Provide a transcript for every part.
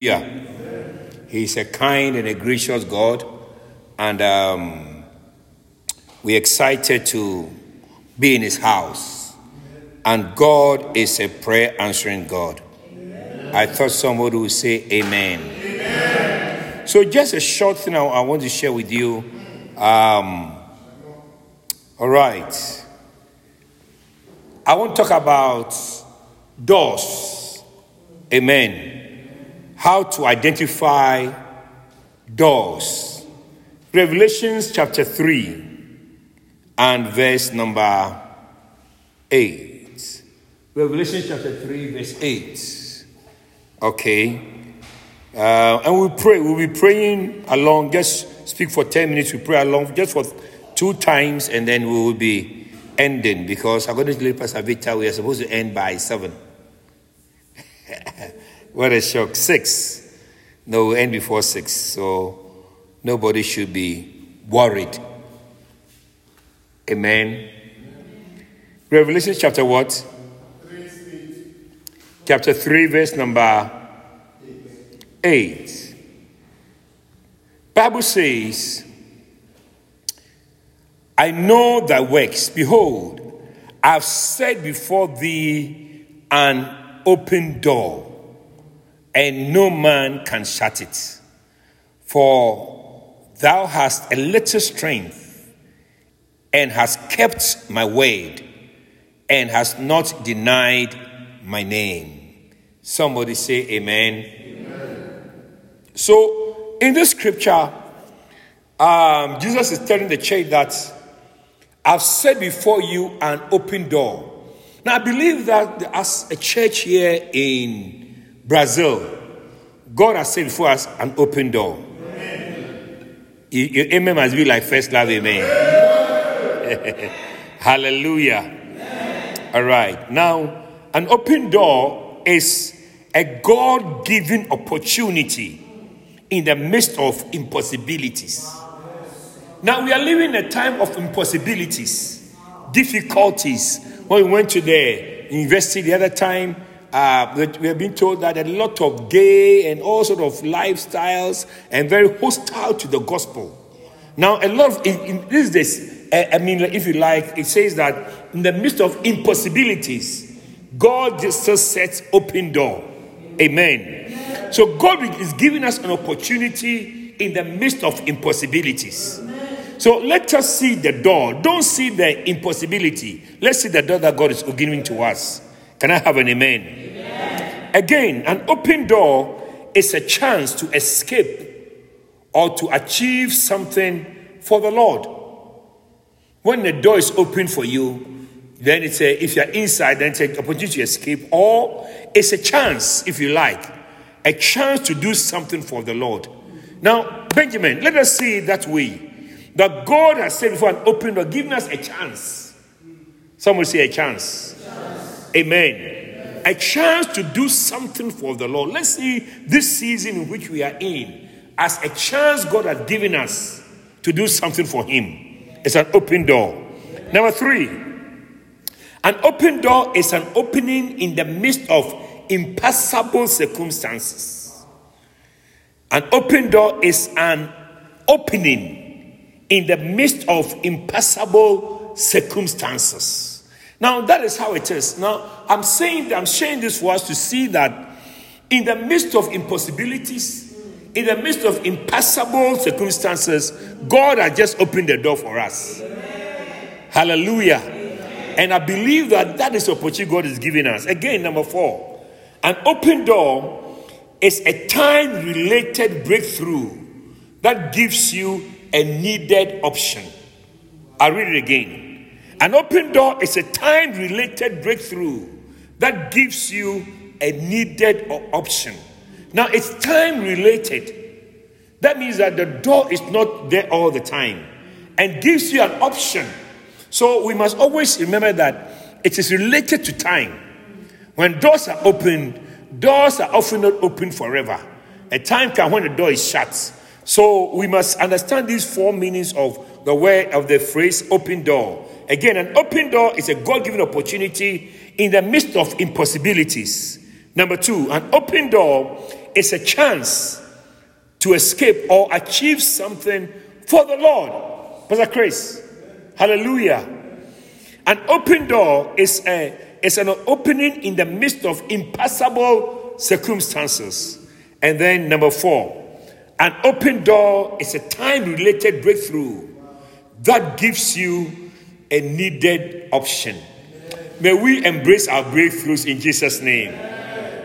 Yeah. He's a kind and a gracious God. And um, we're excited to be in his house. And God is a prayer answering God. I thought somebody would say amen. amen. So, just a short thing I, I want to share with you. Um, all right. I want to talk about doors. Amen. How to identify doors. Revelations chapter 3 and verse number 8. Revelation chapter 3, verse 8. Okay. Uh, and we pray. We'll be praying along. Just speak for 10 minutes. We pray along just for two times and then we will be ending because according to Pastor Victor, we are supposed to end by 7. what a shock. 6. No, end before 6. So nobody should be worried. Amen. Revelation chapter what? Chapter 3, verse number 8. Bible says, I know thy works. Behold, I've set before thee an open door, and no man can shut it. For thou hast a little strength, and hast kept my word, and hast not denied my name. Somebody say amen. amen. So, in this scripture, um, Jesus is telling the church that I've set before you an open door. Now, I believe that as a church here in Brazil, God has set before us an open door. Amen. Your amen must be like first love, amen. Hallelujah. Amen. All right. Now, an open door is a God given opportunity in the midst of impossibilities. Now we are living a time of impossibilities, difficulties. When we went to the university the other time, uh, we have been told that a lot of gay and all sort of lifestyles and very hostile to the gospel. Now, a lot of in, in these days, uh, I mean, if you like, it says that in the midst of impossibilities, God just sets open door. Amen. So God is giving us an opportunity in the midst of impossibilities. So let us see the door. Don't see the impossibility. Let's see the door that God is giving to us. Can I have an amen? amen? Again, an open door is a chance to escape or to achieve something for the Lord. When the door is open for you, then it's a, if you're inside, then it's an opportunity to escape, or it's a chance, if you like, a chance to do something for the Lord. Now, Benjamin, let us see that way that God has said before an open door, giving us a chance. Someone say a chance. chance. Amen. A chance to do something for the Lord. Let's see this season in which we are in as a chance God has given us to do something for Him. It's an open door. Number three, an open door is an opening in the midst of impassable circumstances. An open door is an opening in the midst of impassable circumstances. Now, that is how it is. Now, I'm saying that I'm sharing this for us to see that in the midst of impossibilities, in the midst of impassable circumstances, God has just opened the door for us. Hallelujah. And I believe that that is the opportunity God is giving us. Again, number four, an open door is a time related breakthrough that gives you a needed option. i read it again. An open door is a time related breakthrough that gives you a needed option. Now, it's time related. That means that the door is not there all the time and gives you an option. So, we must always remember that it is related to time. When doors are opened, doors are often not open forever. A time can when the door is shut so we must understand these four meanings of the of the phrase open door. Again, an open door is a God given opportunity in the midst of impossibilities. Number two, an open door is a chance to escape or achieve something for the Lord. Pastor Chris, hallelujah. An open door is, a, is an opening in the midst of impassable circumstances. And then, number four, an open door is a time related breakthrough that gives you a needed option. May we embrace our breakthroughs in Jesus' name.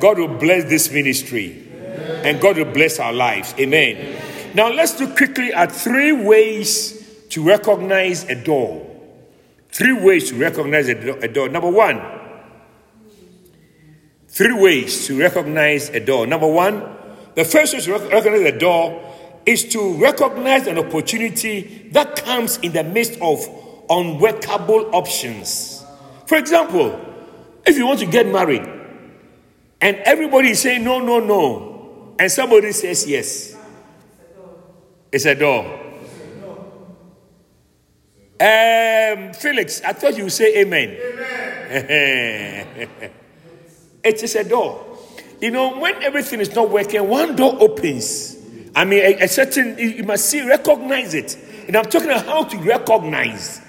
God will bless this ministry and God will bless our lives. Amen. Now, let's look quickly at three ways to recognize a door. Three ways to recognize a door. Number one, three ways to recognize a door. Number one, the first way to recognize a door is to recognize an opportunity that comes in the midst of unworkable options. For example, if you want to get married and everybody is saying no, no, no, and somebody says yes, it's a door. Um, Felix, I thought you would say amen. amen. it is a door. You know, when everything is not working, one door opens. I mean, a, a certain, you must see, recognize it. And I'm talking about how to recognize.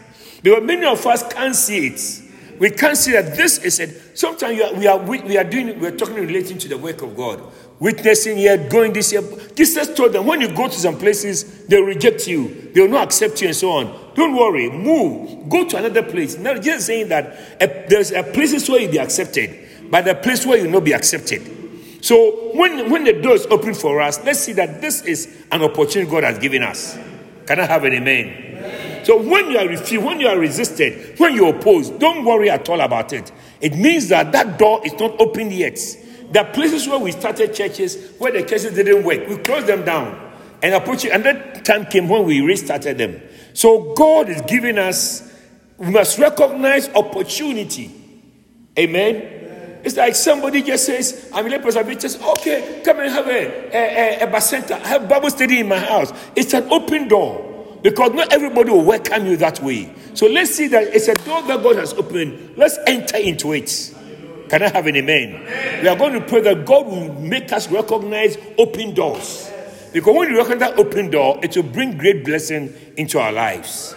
Because many of us can't see it. We can't see that this is it. Sometimes are, we, are, we, we are doing, we're talking relating to the work of God. Witnessing here, going this year. Jesus told them when you go to some places, they'll reject you, they will not accept you, and so on. Don't worry, move, go to another place. Now, just saying that a, there's a places where you'll be accepted, but the place where you'll not be accepted. So when, when the door is open for us, let's see that this is an opportunity God has given us. Can I have an amen? So when you are refused, when you are resisted, when you oppose, don't worry at all about it. It means that that door is not open yet. There are places where we started churches where the churches didn't work. We closed them down. And approach and that time came when we restarted them. So God is giving us, we must recognize opportunity. Amen. It's like somebody just says, I'm a person, just okay, come and have a, a, a, a center, have Bible study in my house. It's an open door because not everybody will welcome you that way. So let's see that it's a door that God has opened. Let's enter into it. Can I have an amen? amen? We are going to pray that God will make us recognize open doors. Because when you recognize that open door, it will bring great blessing into our lives.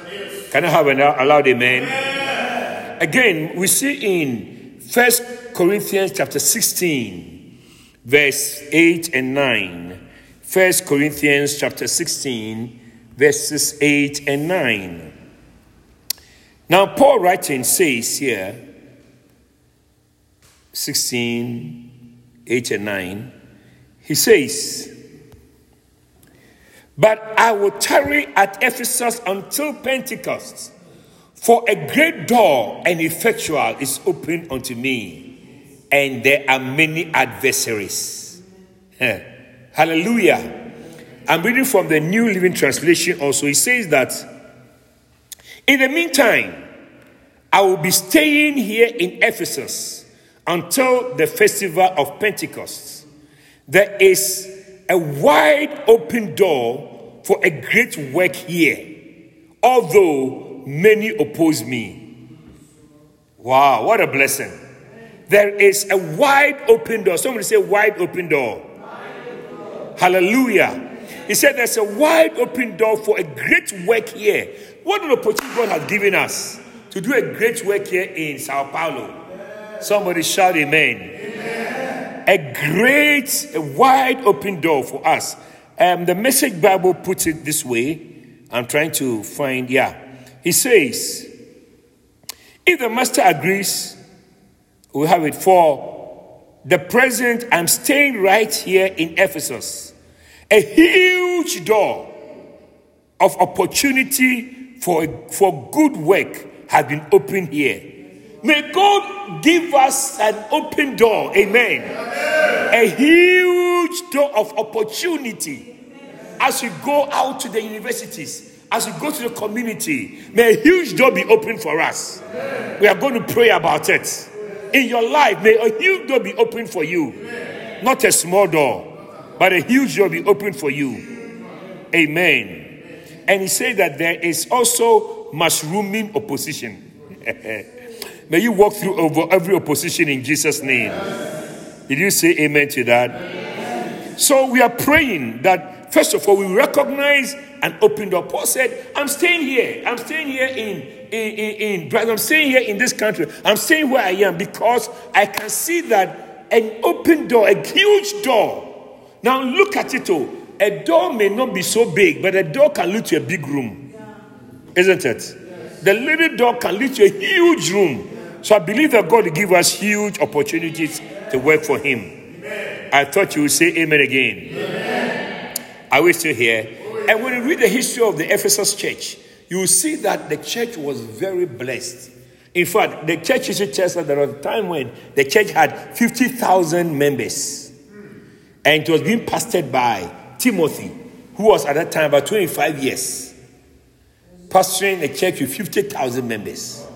Can I have an allowed amen? amen? Again, we see in First Corinthians chapter 16, verse 8 and 9. First Corinthians chapter 16, verses 8 and 9. Now, Paul writing says here, 16, 8 and 9, he says, But I will tarry at Ephesus until Pentecost, for a great door and effectual is open unto me, and there are many adversaries. Hallelujah. I'm reading from the New Living Translation also. It says that in the meantime, I will be staying here in Ephesus until the festival of Pentecost. There is a wide open door for a great work here, although many oppose me. Wow, what a blessing! There is a wide open door. Somebody say, wide open door. Hallelujah. He said there's a wide open door for a great work here. What an opportunity God has given us to do a great work here in Sao Paulo. Somebody shout amen. amen. A great, a wide open door for us. Um, the message Bible puts it this way. I'm trying to find, yeah. He says, if the master agrees, we have it for the present. I'm staying right here in Ephesus a huge door of opportunity for, for good work has been opened here. May God give us an open door. Amen. Amen. A huge door of opportunity as we go out to the universities, as we go to the community. May a huge door be open for us. Amen. We are going to pray about it. In your life, may a huge door be open for you, Amen. not a small door but a huge door be open for you. Amen. And he said that there is also mushrooming opposition. May you walk through over every opposition in Jesus' name. Did you say amen to that? So we are praying that, first of all, we recognize an open door. Paul said, I'm staying here. I'm staying here in, in, in, in, I'm staying here in this country. I'm staying where I am because I can see that an open door, a huge door. Now look at it all. A door may not be so big, but a door can lead to a big room. Isn't it? The little door can lead to a huge room. So I believe that God will give us huge opportunities to work for Him. I thought you would say amen again. Amen. Are we still here? And when you read the history of the Ephesus church, you will see that the church was very blessed. In fact, the church history tells us there was a time when the church had 50,000 members. And it was being pastored by Timothy, who was at that time about 25 years, pastoring a church with 50,000 members.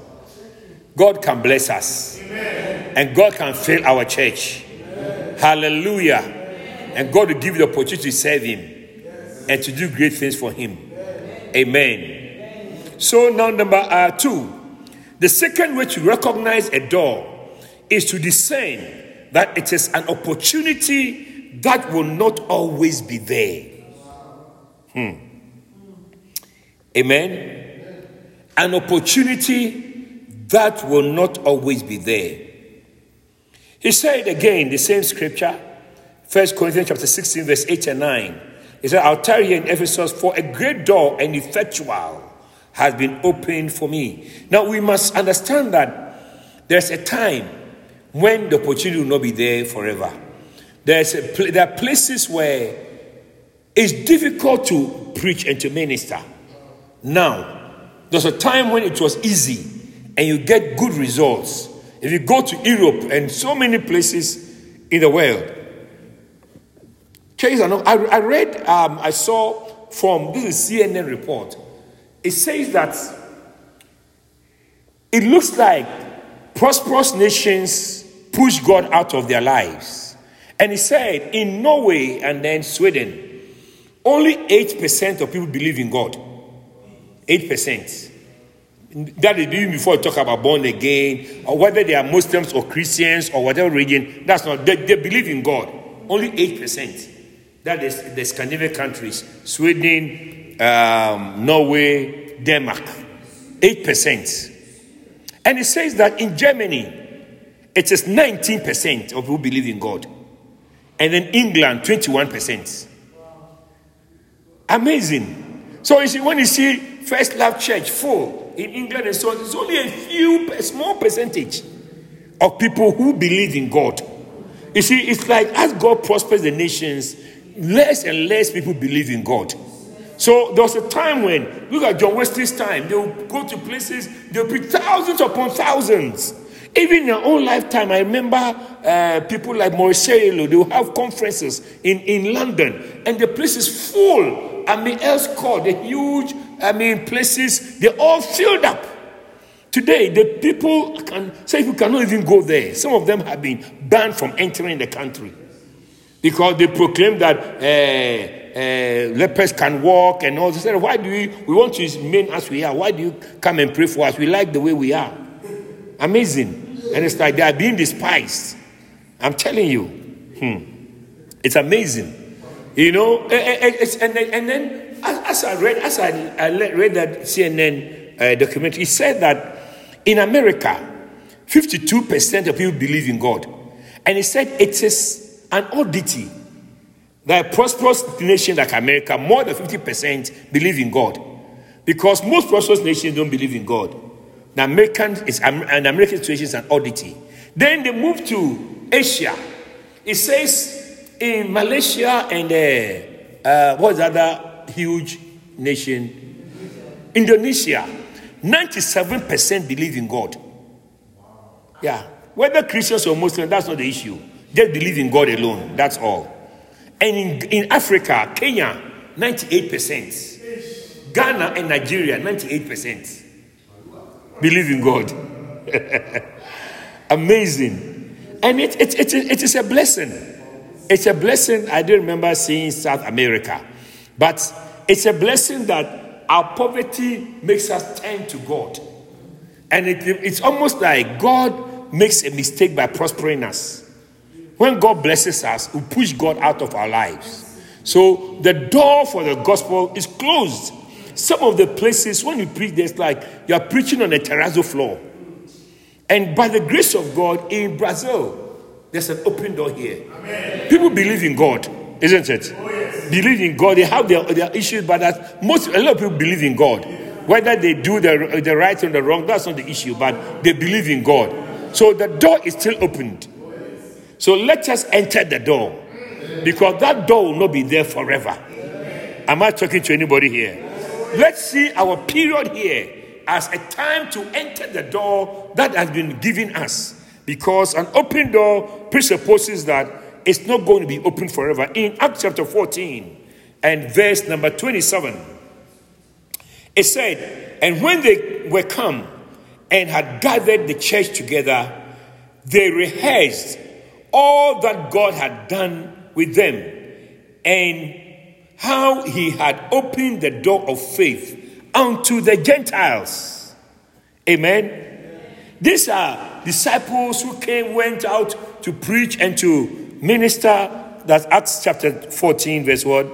God can bless us, Amen. and God can fill our church. Hallelujah. And God will give you the opportunity to serve Him and to do great things for Him. Amen. So, now, number uh, two, the second way to recognize a door is to discern that it is an opportunity that will not always be there. Hmm. Amen. An opportunity that will not always be there. He said again, the same scripture, 1 Corinthians chapter 16, verse 8 and 9. He said, I'll tell you in Ephesus, for a great door and effectual has been opened for me. Now we must understand that there's a time when the opportunity will not be there forever. There's a, there are places where it's difficult to preach and to minister. Now, there's a time when it was easy and you get good results. If you go to Europe and so many places in the world, churches are not. I, I read, um, I saw from this is CNN report. It says that it looks like prosperous nations push God out of their lives. And he said in Norway and then Sweden, only 8% of people believe in God. 8%. That is even before you talk about born again, or whether they are Muslims or Christians or whatever religion. That's not, they, they believe in God. Only 8%. That is the Scandinavian countries Sweden, um, Norway, Denmark. 8%. And it says that in Germany, it is 19% of who believe in God. And then England, 21%. Amazing. So you see, when you see First Love Church full, in England and so on, it's only a few, a small percentage of people who believe in God. You see, it's like as God prospers the nations, less and less people believe in God. So there was a time when, look at John Wesley's time, they'll go to places, they'll be thousands upon thousands. Even in their own lifetime, I remember uh, people like Maurice they will have conferences in, in London, and the place is full. I mean, else called the huge I mean, places, they're all filled up. Today, the people can say you cannot even go there. Some of them have been banned from entering the country because they proclaim that uh, uh, lepers can walk and all They said, Why do we, we want to remain as we are? Why do you come and pray for us? We like the way we are. Amazing. And it's like they are being despised. I'm telling you. Hmm. It's amazing. You know, and, and, and then as, I read, as I, read that CNN uh, documentary, it said that in America, 52% of people believe in God. And he said it is an oddity that a prosperous nation like America, more than 50% believe in God. Because most prosperous nations don't believe in God. The American is an American situation is an oddity. Then they move to Asia. It says in Malaysia and uh, uh, what's the other huge nation. Indonesia, 97% believe in God. Yeah. Whether Christians or Muslims, that's not the issue. Just believe in God alone. That's all. And in, in Africa, Kenya, 98%. Ghana and Nigeria, 98%. Believe in God. Amazing. And it, it, it, it is a blessing. It's a blessing I do remember seeing South America. But it's a blessing that our poverty makes us turn to God. And it, it's almost like God makes a mistake by prospering us. When God blesses us, we push God out of our lives. So the door for the gospel is closed. Some of the places when you preach, there's like you are preaching on a terrazzo floor. And by the grace of God in Brazil, there's an open door here. Amen. People believe in God, isn't it? Oh, yes. Believe in God. They have their, their issues, but that most a lot of people believe in God. Whether they do the, the right or the wrong, that's not the issue, but they believe in God. So the door is still opened. So let us enter the door because that door will not be there forever. Am I talking to anybody here? Let's see our period here as a time to enter the door that has been given us because an open door presupposes that it's not going to be open forever. In Acts chapter 14 and verse number 27, it said, And when they were come and had gathered the church together, they rehearsed all that God had done with them and how he had opened the door of faith unto the Gentiles. Amen. These are disciples who came, went out to preach and to minister. That's Acts chapter 14, verse what?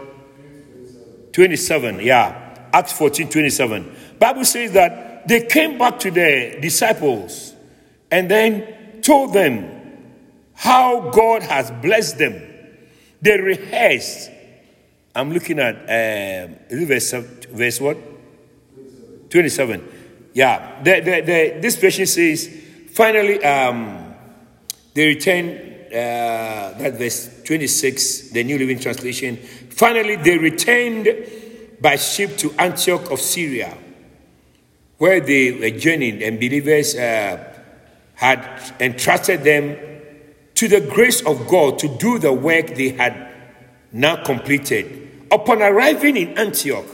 27. Yeah. Acts 14 27. Bible says that they came back to their disciples and then told them how God has blessed them. They rehearsed. I'm looking at um, verse, verse what? 27. Yeah. The, the, the, this version says, finally, um, they returned, uh, that verse 26, the New Living Translation. Finally, they returned by ship to Antioch of Syria, where they were journeying, and believers uh, had entrusted them to the grace of God to do the work they had now completed. Upon arriving in Antioch,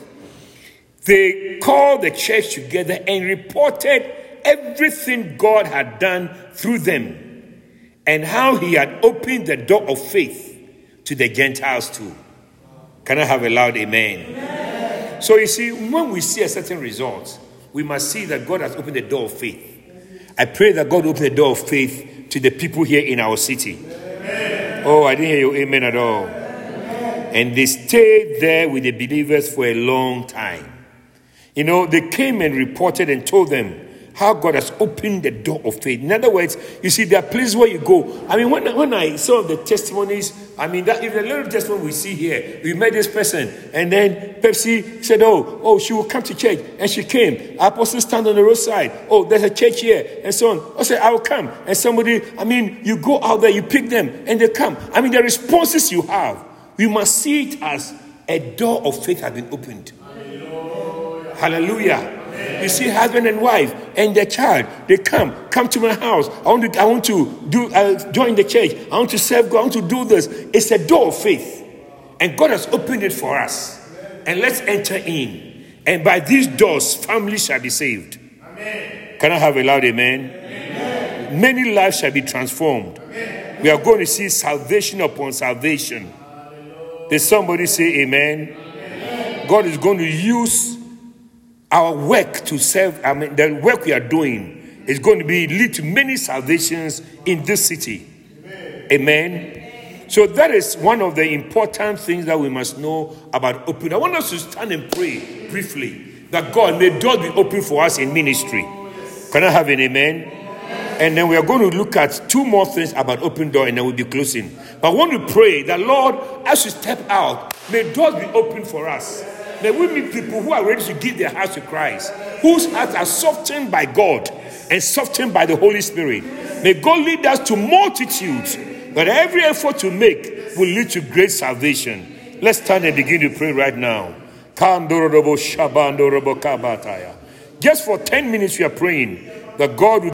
they called the church together and reported everything God had done through them and how he had opened the door of faith to the Gentiles too. Can I have a loud amen? amen. So you see, when we see a certain result, we must see that God has opened the door of faith. I pray that God open the door of faith to the people here in our city. Amen. Oh, I didn't hear you amen at all. Amen. And they stayed there with the believers for a long time. You know, they came and reported and told them how God has opened the door of faith. In other words, you see, there are places where you go. I mean, when, when I saw the testimonies, I mean, that even a little testimony we see here, we met this person, and then Pepsi said, Oh, oh, she will come to church. And she came. Our apostle stand on the roadside. Oh, there's a church here, and so on. I said, I will come. And somebody, I mean, you go out there, you pick them, and they come. I mean, the responses you have, we must see it as a door of faith has been opened. Hallelujah. Hallelujah. You see, husband and wife and their child, they come, come to my house. I want to, I want to do, uh, join the church. I want to serve God. I want to do this. It's a door of faith, and God has opened it for us. And let's enter in. And by these doors, families shall be saved. Amen. Can I have a loud amen? amen. Many lives shall be transformed. We are going to see salvation upon salvation. Did somebody say amen? God is going to use our work to serve, I mean, the work we are doing is going to be lead to many salvations in this city. Amen. Amen. So that is one of the important things that we must know about open. I want us to stand and pray briefly that God may doors be open for us in ministry. Can I have an amen? And then we are going to look at two more things about open door and then we'll be closing. But I want to pray that Lord, as we step out, may doors be open for us. May we meet people who are ready to give their hearts to Christ, whose hearts are softened by God and softened by the Holy Spirit. May God lead us to multitudes, but every effort to make will lead to great salvation. Let's stand and begin to pray right now. Just for 10 minutes, we are praying that God will